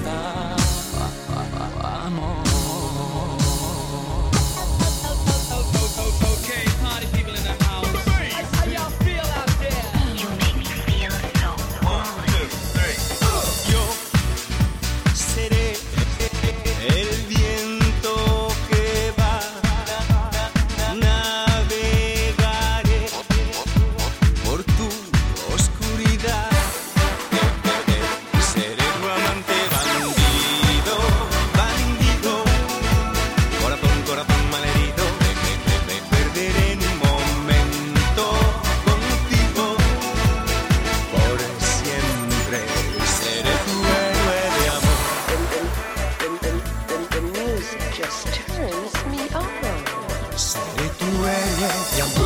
está. Héroe